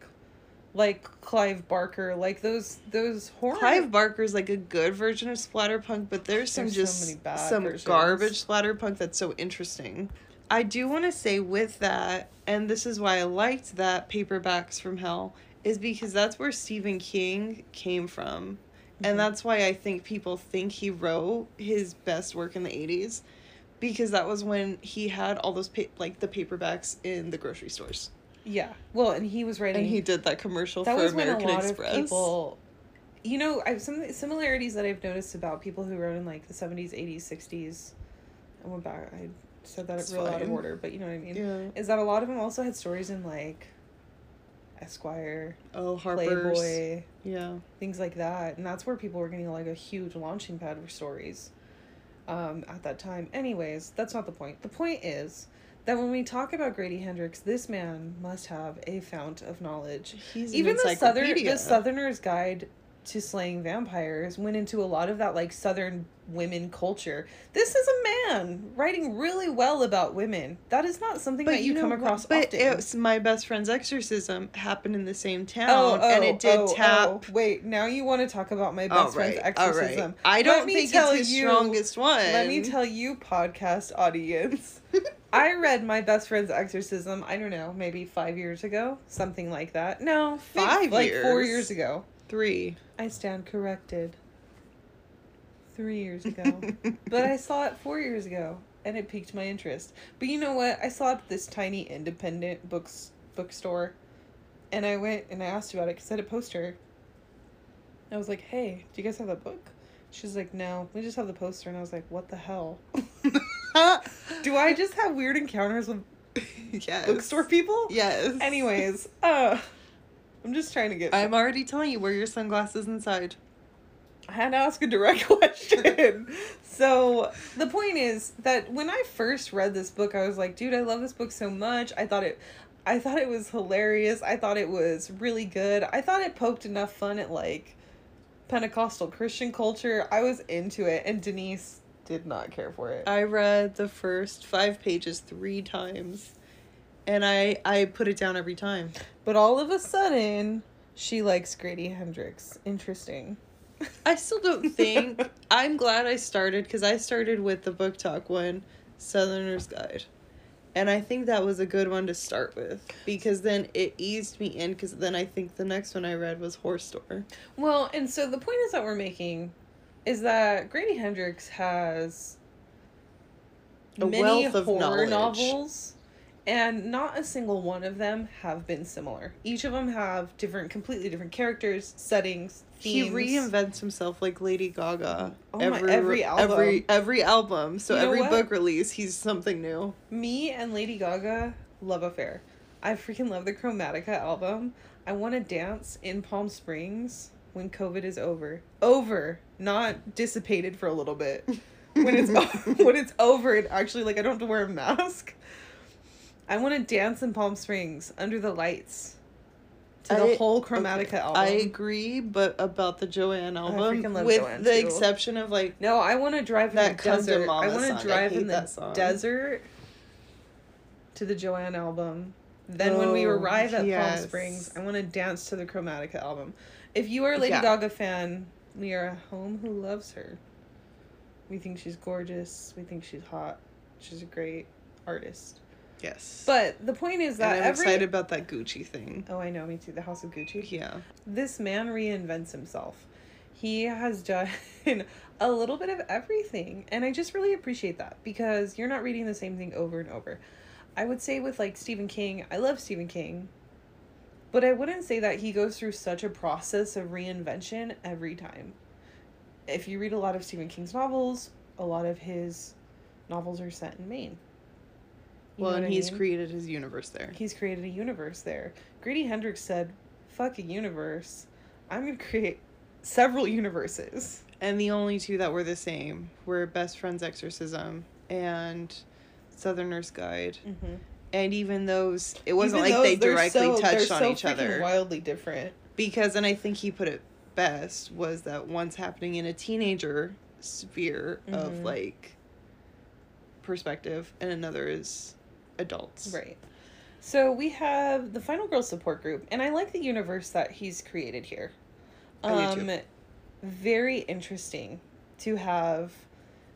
like Clive Barker, like those those horror Clive Barker's like a good version of splatterpunk, but there's some There's so just many bad some versions. garbage splatterpunk that's so interesting. I do want to say with that, and this is why I liked that Paperbacks from Hell, is because that's where Stephen King came from. And mm-hmm. that's why I think people think he wrote his best work in the 80s because that was when he had all those pa- like the paperbacks in the grocery stores. Yeah. Well, and he was writing And he did that commercial that for was American when a lot Express. of people you know i've some similarities that i've noticed about people who wrote in like the 70s 80s 60s i went back i said that It's real out of order but you know what i mean yeah. is that a lot of them also had stories in like esquire Oh, Harper's. playboy Yeah. things like that. And that's where people were getting like a huge launching pad for stories um, at that time. Anyways that's not the point. The point is that when we talk about grady hendrix this man must have a fount of knowledge. He's even the southern the southerner's guide to slaying vampires went into a lot of that like southern women culture this is a man writing really well about women that is not something that you, know come across But often it's my best friend's exorcism happened in the same town, Oh, oh, and it oh, did oh, oh. tap. oh. Wait, now you want to talk about my Oh, best friend's right, right. exorcism? I don't me think it's his you- strongest one. Let me tell you, podcast audience. I read my best friend's exorcism. I don't know, maybe five years ago, something like that. No, Five like four years? years ago. three. I stand corrected. Three years ago, but I saw it four years ago, and it piqued my interest. But you know what? I saw it at this tiny independent books bookstore, and I went and I asked about it because I had a poster. I was like, "Hey, do you guys have that book?" She's like, "No, we just have the poster." And I was like, "What the hell? Do I just have weird encounters with yes. bookstore people?" Yes. Anyways, uh, I'm just trying to get. I'm already telling you, wear your sunglasses inside. I had to ask a direct question. so the point is that when I first read this book, I was like, dude, I love this book so much. I thought it I thought it was hilarious. I thought it was really good. I thought it poked enough fun at like Pentecostal Christian culture. I was into it and Denise did not care for it. I read the first five pages three times, and I I put it down every time. But all of a sudden, she likes Grady Hendrix. Interesting. I still don't think. I'm glad I started because I started with the BookTok one, Southerner's Guide. And I think that was a good one to start with because then it eased me in because then I think the next one I read was Horrorstör. Well, and so the point is that we're making is that Grady Hendrix has A many wealth of horror knowledge. novels, and not a single one of them have been similar. Each of them have different, completely different characters, settings, themes. He reinvents himself like Lady Gaga. Oh my- every album. Every, every album. So You every book release, he's something new. Me and Lady Gaga love affair. I freaking love the Chromatica album. I want to dance in Palm Springs when COVID is over. Over, not dissipated for a little bit. When it's when it's over, and actually like I don't have to wear a mask. I want to dance in Palm Springs under the lights to the I- whole Chromatica Okay, album. I agree, but about the Joanne album, freaking love with Joanne, the too. exception of like no, I want to drive in That the desert. I want to drive in the desert to the Joanne album Then when we Oh, arrive at yes. Palm Springs, I want to dance to the Chromatica album. If you are a Lady Yeah. Gaga fan, we are a home who loves her. We think she's gorgeous. We think she's hot. She's a great artist. Yes. But the point is and that I'm every excited about that Gucci thing. Oh, I know, me too. The House of Gucci. Yeah. This man reinvents himself. He has done a little bit of everything, and I just really appreciate that because you're not reading the same thing over and over. I would say with like Stephen King, I love Stephen King, but I wouldn't say that he goes through such a process of reinvention every time. If you read a lot of Stephen King's novels, a lot of his novels are set in Maine. Well, and what I he's mean? created his universe there. He's created a universe there. Grady Hendrix said, fuck a universe. I'm going to create several universes. And the only two that were the same were Best Friend's Exorcism and Southerner's Guide. Mm-hmm. And even those, it wasn't Even like they those, they're directly so- touched on so each other. wildly different. Because, and I think he put it best, was that one's happening in a teenager sphere of Mhm. like perspective, and another is adults. Right. So we have the Final Girl support group, and I like the universe that he's created here. I do Um, too. very interesting to have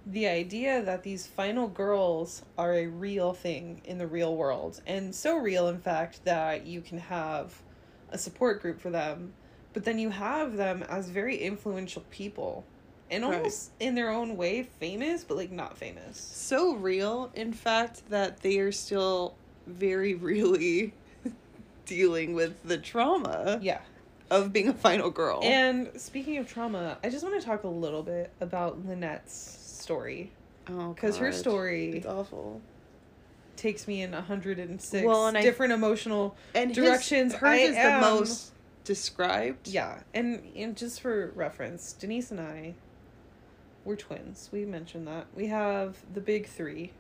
the idea that these final girls are a real thing in the real world, and so real, in fact, that you can have a support group for them, but then you have them as very influential people, and Right. almost in their own way famous, but like not famous. So real, in fact, that they are still very really dealing with the trauma Yeah. of being a final girl. And speaking of trauma, I just want to talk a little bit about Lynnette's story oh, because her story It's awful. takes me in 106 Well, and I- different emotional And his- directions. hers I is am- the most described. Yeah, and, and just for reference, Denise and I, we're twins. We mentioned that. We have the big three.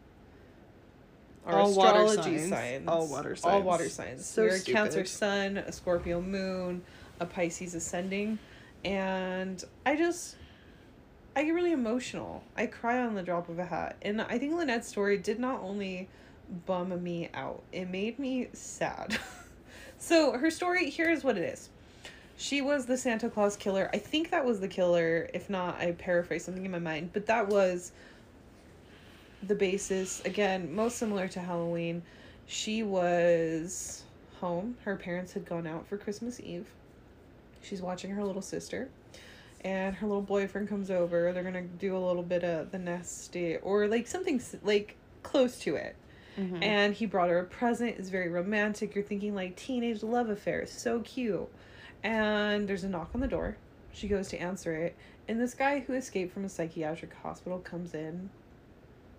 Our All water astrology signs. signs. All water signs. All water signs. So we're a Cancer sun, a Scorpio moon, a Pisces ascending, and I just I get really emotional. I cry on the drop of a hat. And I think Lynnette's story did not only bum me out, it made me sad. so her story, here's what it is. She was the Santa Claus killer. I think that was the killer. If not, I paraphrase something in my mind. But that was the basis. Again, most similar to Halloween. She was home. Her parents had gone out for Christmas Eve. She's watching her little sister. And her little boyfriend comes over. They're gonna do a little bit of the nasty or like something like close to it. Mhm. And he brought her a present. It's very romantic. You're thinking like teenage love affair. So cute. And there's a knock on the door. She goes to answer it. And this guy who escaped from a psychiatric hospital comes in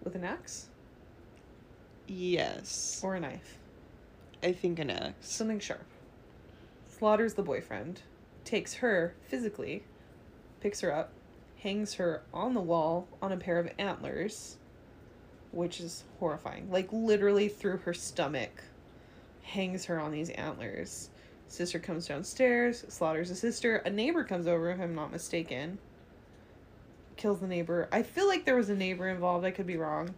with an axe yes. or a knife. I think an X. Something sharp. Slaughters the boyfriend. Takes her physically. Picks her up. Hangs her on the wall on a pair of antlers. Which is horrifying. Like literally through her stomach. Hangs her on these antlers. Sister comes downstairs, slaughters a sister. A neighbor comes over, if I'm not mistaken. Kills the neighbor. I feel like there was a neighbor involved. I could be wrong.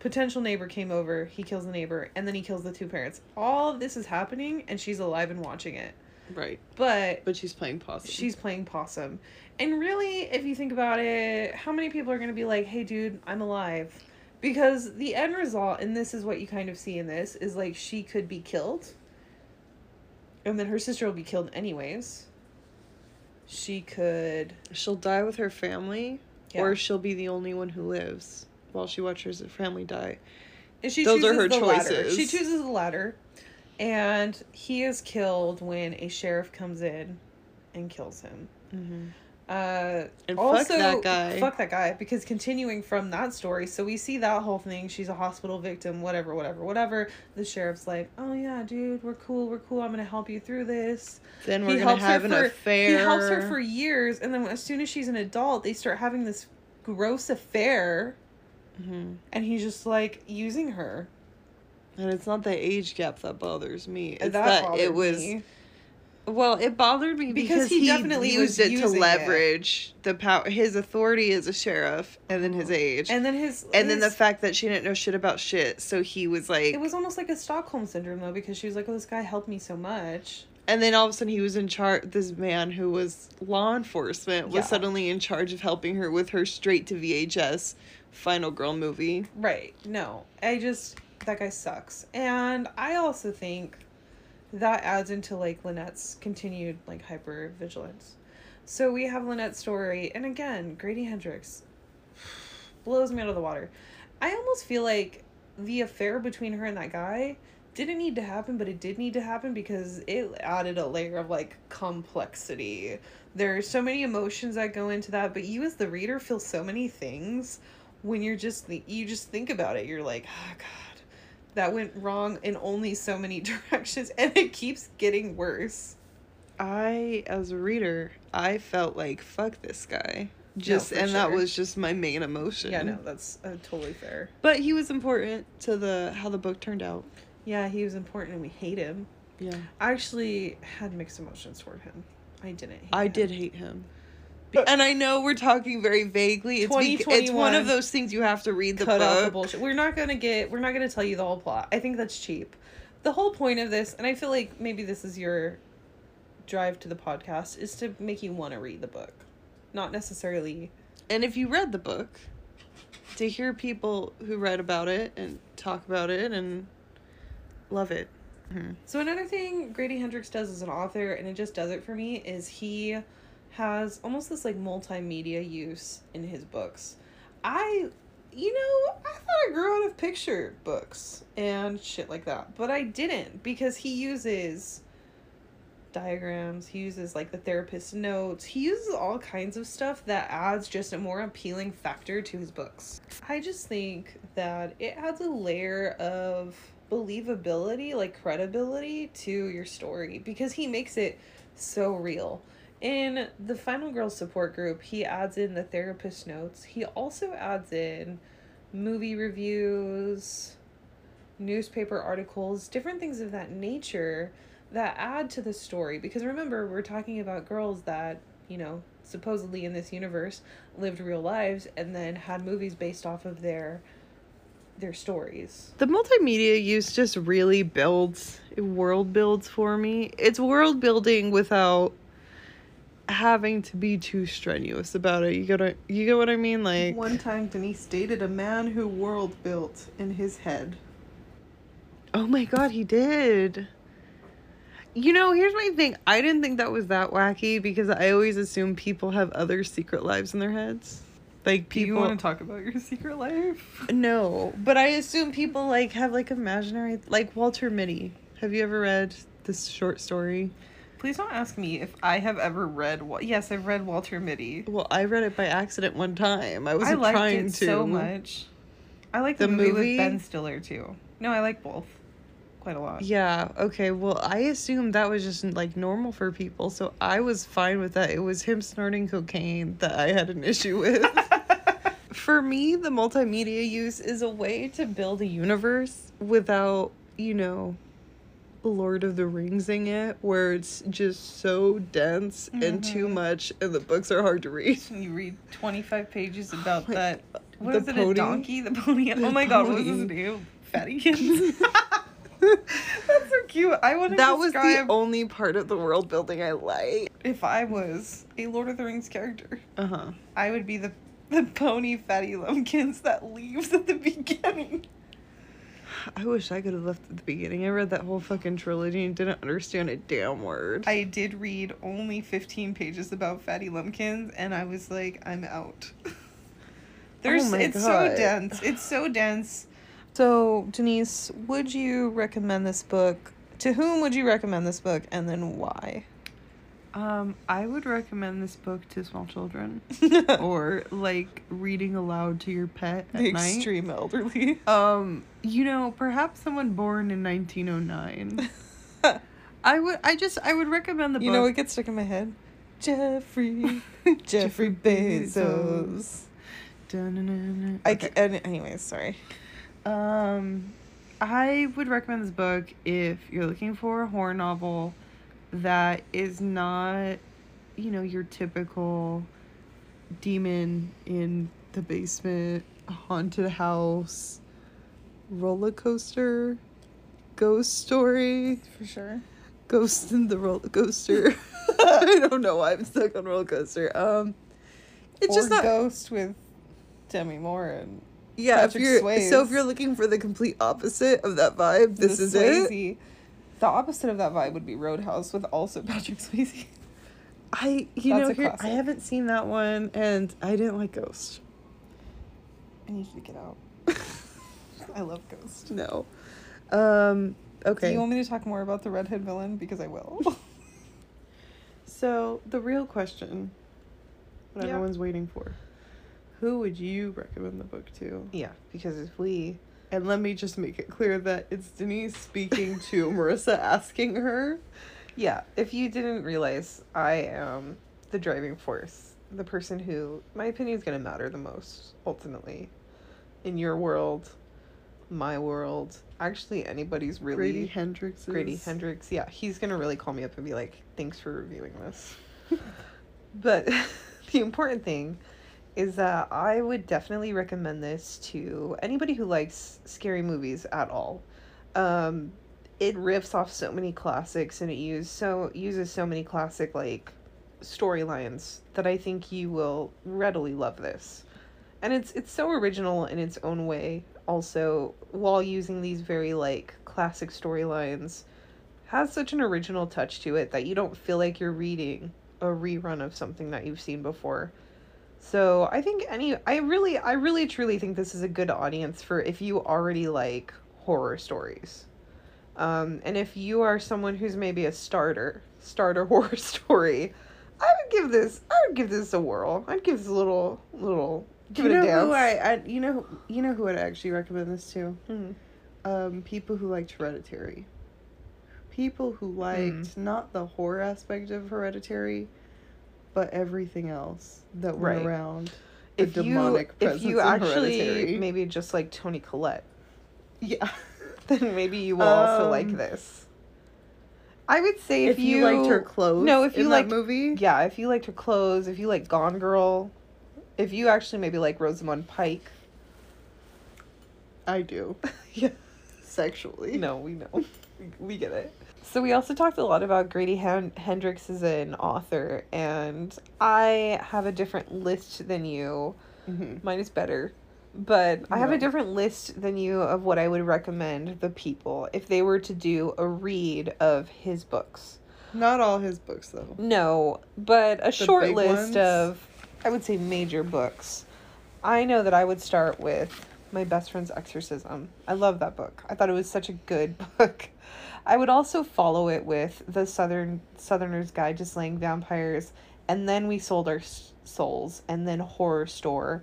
Potential neighbor came over. He kills the neighbor, and then he kills the two parents. All of this is happening, and she's alive and watching it. Right. But But she's playing possum. she's playing possum. And really, if you think about it, how many people are going to be like, hey, dude, I'm alive? Because the end result, and this is what you kind of see in this, is like she could be killed. And then her sister will be killed anyways. She could. She'll die with her family, Yeah. or she'll be the only one who lives while she watches her family die. And she Those are her latter. choices. She chooses the latter. And he is killed when a sheriff comes in and kills him. Mm-hmm. Uh, And also, fuck that guy. Fuck that guy. Because continuing from that story, so we see that whole thing. She's a hospital victim, whatever, whatever, whatever. The sheriff's like, oh yeah, dude, we're cool, we're cool. I'm gonna help you through this. Then we're He gonna have an for- affair. He helps her for years, and then as soon as she's an adult, they start having this gross affair, Mhm. and he's just like using her. And it's not the age gap that bothers me. It's that that, it was me. Well, it bothered me Because because, he he, definitely used it to using it. leverage the power, his authority as a sheriff, and then his age, and, then his and then the fact that she didn't know shit about shit. So he was like, it was almost like a Stockholm syndrome though, because she was like, "Oh, this guy helped me so much." and then all of a sudden he was in charge. This man who was law enforcement was Yeah. suddenly in charge of helping her with her straight to VHS final girl movie. Right. No. I just that guy sucks. And I also think that adds into like Lynnette's continued like hyper vigilance. So we have Lynnette's story and again, Grady Hendrix blows me out of the water. I almost feel like the affair between her and that guy didn't need to happen, but it did need to happen because it added a layer of like complexity. There are so many emotions that go into that, but you as the reader feel so many things when you're just you just think about it. You're like, oh god, that went wrong in only so many directions, and it keeps getting worse. I, as a reader, I felt like fuck this guy. Just for and that was just my main emotion. Yeah, no, that's uh, totally fair. But he was important to the how the book turned out. Yeah, he was important, and we hate him. Yeah. I actually had mixed emotions toward him. I didn't. Hate I him. did hate him. And I know we're talking very vaguely. It's it's one of those things you have to read the cut book. out the bullshit. We're not gonna get. We're not gonna tell you the whole plot. I think that's cheap. The whole point of this, and I feel like maybe this is your drive to the podcast, is to make you want to read the book, not necessarily. And if you read the book, to hear people who read about it and talk about it and love it. Mhm. So another thing Grady Hendrix does as an author, and it just does it for me, is he has almost this like multimedia use in his books. I, you know, I thought I grew out of picture books and shit like that, but I didn't because he uses diagrams, he uses like the therapist's notes, he uses all kinds of stuff that adds just a more appealing factor to his books. I just think that it adds a layer of believability, like credibility to your story because he makes it so real. In the Final Girl support group, he adds in the therapist notes. He also adds in movie reviews, newspaper articles, different things of that nature that add to the story. Because remember, we're talking about girls that, you know, supposedly in this universe lived real lives and then had movies based off of their their stories. The multimedia use just really builds world builds for me. It's world building without having to be too strenuous about it. You gotta you get what I mean? Like One time Denise dated a man who world built in his head. Oh my god, he did. You know, here's my thing. I didn't think that was that wacky because I always assume people have other secret lives in their heads. Like Do you people want to talk about your secret life? No, but I assume people like have like imaginary like Walter Mitty. Have you ever read this short story? Please don't ask me if I have ever read. Wa- yes, I've read Walter Mitty. Well, I read it by accident one time. I I wasn't liked trying it to. so much. I like the, The movie, movie? with Ben Stiller too. No, I like both quite a lot. Yeah, okay. Well, I assumed that was just like normal for people, so I was fine with that. It was him snorting cocaine that I had an issue with. for me, the multimedia use is a way to build a universe without, you know, Lord of the Ringsing it, where it's just so dense and too Mhm. much, and the books are hard to read. You read 25 pages about Like, that. What is it, pony? a donkey? The pony? The oh my god, what was his pony. name? Fattykins? That's so cute. I want to that was the only part of the world building I liked. if I was a Lord of the Rings character. Uh huh. I would be the the pony Fatty Lumpkins that leaves at the beginning. I wish I could have left at the beginning. I read that whole fucking trilogy and didn't understand a damn word. I did read only 15 pages about Fatty Lumpkins and I was like, I'm out. There's Oh it's God. so dense. It's so dense. So, Denise, would you recommend this book? To whom would you recommend this book and then why? Um, I would recommend this book to small children or like reading aloud to your pet at the night. extreme elderly. Um, you know, perhaps someone born in 1909. I would I just I would recommend the book. You know what gets stuck in my head? Jeffrey, Jeffrey Bezos. Dun-dun-dun-dun. I Okay. and anyways, sorry. Um, I would recommend this book if you're looking for a horror novel that is not, you know, your typical demon in the basement, haunted house, roller coaster, ghost story, For sure. ghost in the roller coaster. I don't know why I'm stuck on roller coaster. Um, it's or just not. Ghost with Demi Moore and yeah, Patrick if you're Swayze. so if you're looking for the complete opposite of that vibe, this the is it. Swayze. The opposite of that vibe would be Roadhouse with also Patrick Swayze. I you That's know here, I haven't seen that one, and I didn't like Ghost. I need you to get out. I love Ghost. No. Um. Okay. Do you want me to talk more about the redhead villain? Because I will. So the real question that Yeah. everyone's waiting for: Who would you recommend the book to? yeah, because if we And let me just make it clear that it's Denise speaking to Marissa, asking her. Yeah, if you didn't realize, I am the driving force, the person who my opinion is going to matter the most ultimately in your world, my world, actually anybody's really Grady Hendrix. Grady Hendrix. Yeah, he's going to really call me up and be like, "Thanks for reviewing this." but the important thing is that I would definitely recommend this to anybody who likes scary movies at all. Um, it riffs off so many classics and it use so uses so many classic like storylines that I think you will readily love this. And it's it's so original in its own way also while using these very like classic storylines has such an original touch to it that you don't feel like you're reading a rerun of something that you've seen before. So I think any I really I really truly think this is a good audience for if you already like horror stories. Um, and if you are someone who's maybe a starter, starter horror story, I would give this I would give this a whirl. I'd give this a little little give you it know a dance. who I, I you know you know who I'd actually recommend this to? Mhm. Um, people who liked Hereditary. People who liked not the horror aspect of Hereditary, but everything else that went Right. around. the If you demonic if presence you actually Hereditary. maybe just like Toni Collette, Yeah. then maybe you will also like Um, this. I would say if, If you, liked her clothes, No, if you in liked- that movie, Yeah, if you liked her clothes, if you like Gone Girl, if you actually maybe like Rosamund Pike. I do yeah. sexually. No, we know. We, get it. So we also talked a lot about Grady Hen- Hendrix as an author, and I have a different list than you. Mhm. Mine is better. But I have a different list than you of what I would recommend the people if they were to do a read of his books. Not all his books though. No, but a short list ones? of, I would say, major books. I know that I would start with My Best Friend's Exorcism. I love that book. I thought it was such a good book. I would also follow it with The Southern Southerner's Guide to Slaying Vampires, and then We Sold Our Souls, and then Horrorstör,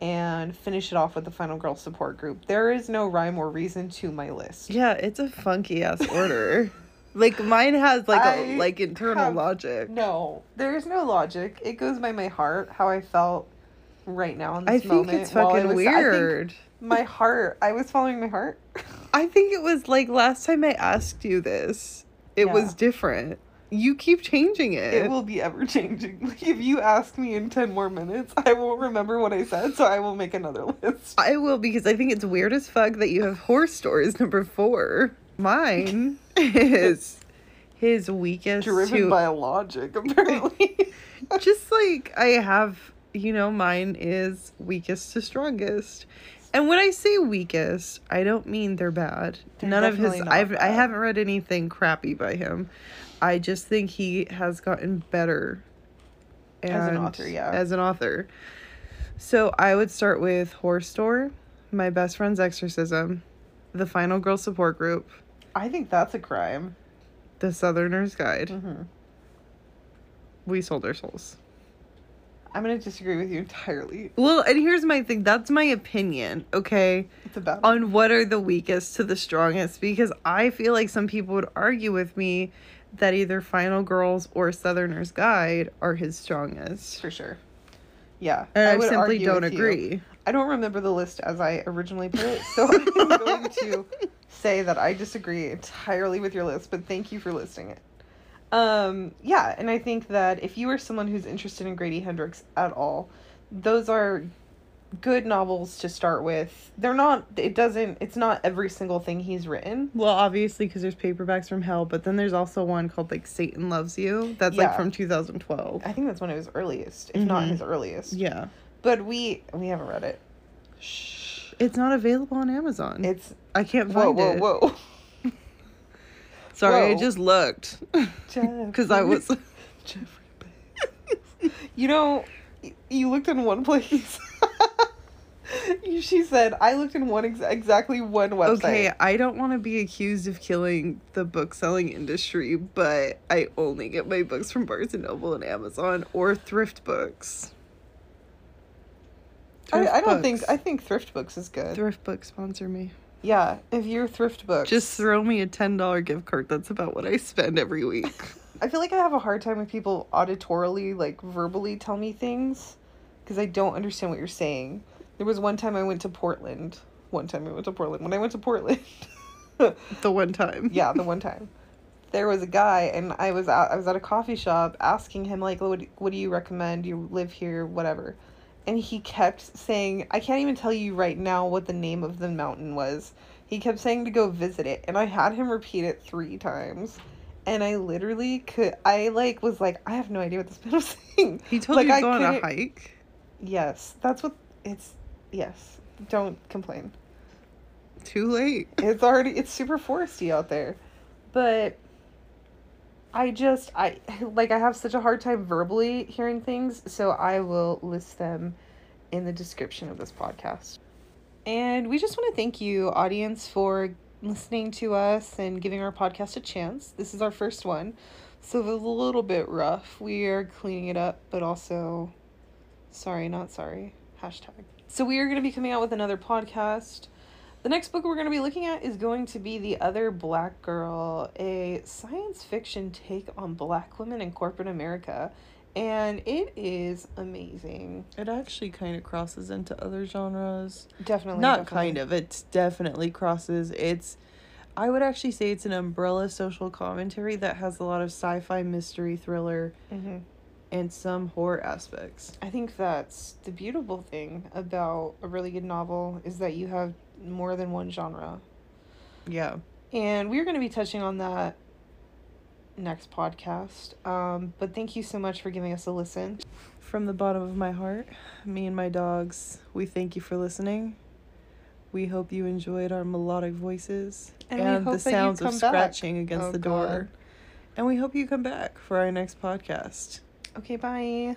and finish it off with the Final Girl Support Group. There is no rhyme or reason to my list. Yeah, it's a funky ass order. like mine has like a I like internal have- logic. No, there is no logic. It goes by my heart, how I felt right now in this I think moment. it's while I fucking was- I think weird. My heart. I was following my heart. I think it was like last time I asked you this, it Yeah. was different. You keep changing it. It will be ever changing. Like if you ask me in ten more minutes, I won't remember what I said, so I will make another list. I will because I think it's weird as fuck that you have horse stories number four. Mine is his weakest Driven to by logic, apparently. just like I have, you know, mine is weakest to strongest. And when I say weakest, I don't mean they're bad. They're None of his I've I haven't read anything crappy by him. I just think he has gotten better As an author, yeah. As an author. So I would start with Horrorstör, My Best Friend's Exorcism, The Final Girl Support Group, I think that's a crime. The Southerner's Guide. hmm We Sold Our Souls. I'm gonna disagree with you entirely. Well, and here's my thing. That's my opinion, okay? It's a bad. On what are the weakest to the strongest because I feel like some people would argue with me that either Final Girls or Southerner's Guide are his strongest. for sure. Yeah, And I, would simply don't you. agree. I don't remember the list as I originally put it, so I'm going to say that I disagree entirely with your list, but thank you for listing it. Um, yeah, and I think that if you are someone who's interested in Grady Hendrix at all, those are good novels to start with. They're not it doesn't it's not every single thing he's written. Well, obviously, because there's paperbacks from hell, but then there's also one called like Satan Loves You. That's Yeah. like from 2012. I think that's one of his earliest, if not Mhm. his earliest. Yeah. But we we haven't read it. Shh. It's not available on Amazon. It's I can't whoa find whoa it. whoa. Sorry, I just looked. Because I was. Jeffrey Bezos. You know, you looked in one place. She said, I looked in one ex- exactly one website. Okay, I don't want to be accused of killing the book selling industry, but I only get my books from Barnes and Noble and Amazon or thrift books. I, Thrift I don't think I think thrift books is good. thrift books sponsor me. Yeah, if you're thrift books, Just throw me a ten dollar gift card. That's about what I spend every week. I feel like I have a hard time when people auditorily, like verbally, tell me things because I don't understand what you're saying. There was one time I went to Portland. One time I went to Portland. When I went to Portland, the one time. yeah, the one time there was a guy, and I was out. I was at a coffee shop asking him like, "What what do you recommend? You live here, whatever." And he kept saying, "I can't even tell you right now what the name of the mountain was." He kept saying to go visit it, and I had him repeat it three times. And I literally could. I like was like, I have no idea what this man was saying. He told Like, you to go on a hike. Yes, that's what it's. Yes, don't complain. Too late. It's already it's super foresty out there. But I just I like I have such a hard time verbally hearing things, so I will list them in the description of this podcast. And we just want to thank you audience for listening to us and giving our podcast a chance. This is our first one. So it was a little bit rough. We are cleaning it up, but also sorry, not sorry. Hashtag. So we are going to be coming out with another podcast. The next book we're going to be looking at is going to be The Other Black Girl, a science fiction take on black women in corporate America. And it is amazing. It actually kind of crosses into other genres. Definitely. Not definitely. kind of. It definitely crosses. It's. I would actually say it's an umbrella social commentary that has a lot of sci-fi, mystery, thriller, hmm and some horror aspects. I think that's the beautiful thing about a really good novel is that you have more than one genre. Yeah. And we're going to be touching on that next podcast. Um, but thank you so much for giving us a listen. From the bottom of my heart, me and my dogs, we thank you for listening. We hope you enjoyed our melodic voices And and, the sounds of come back. scratching against Oh, the door. God. And we hope you come back for our next podcast. Okay, bye.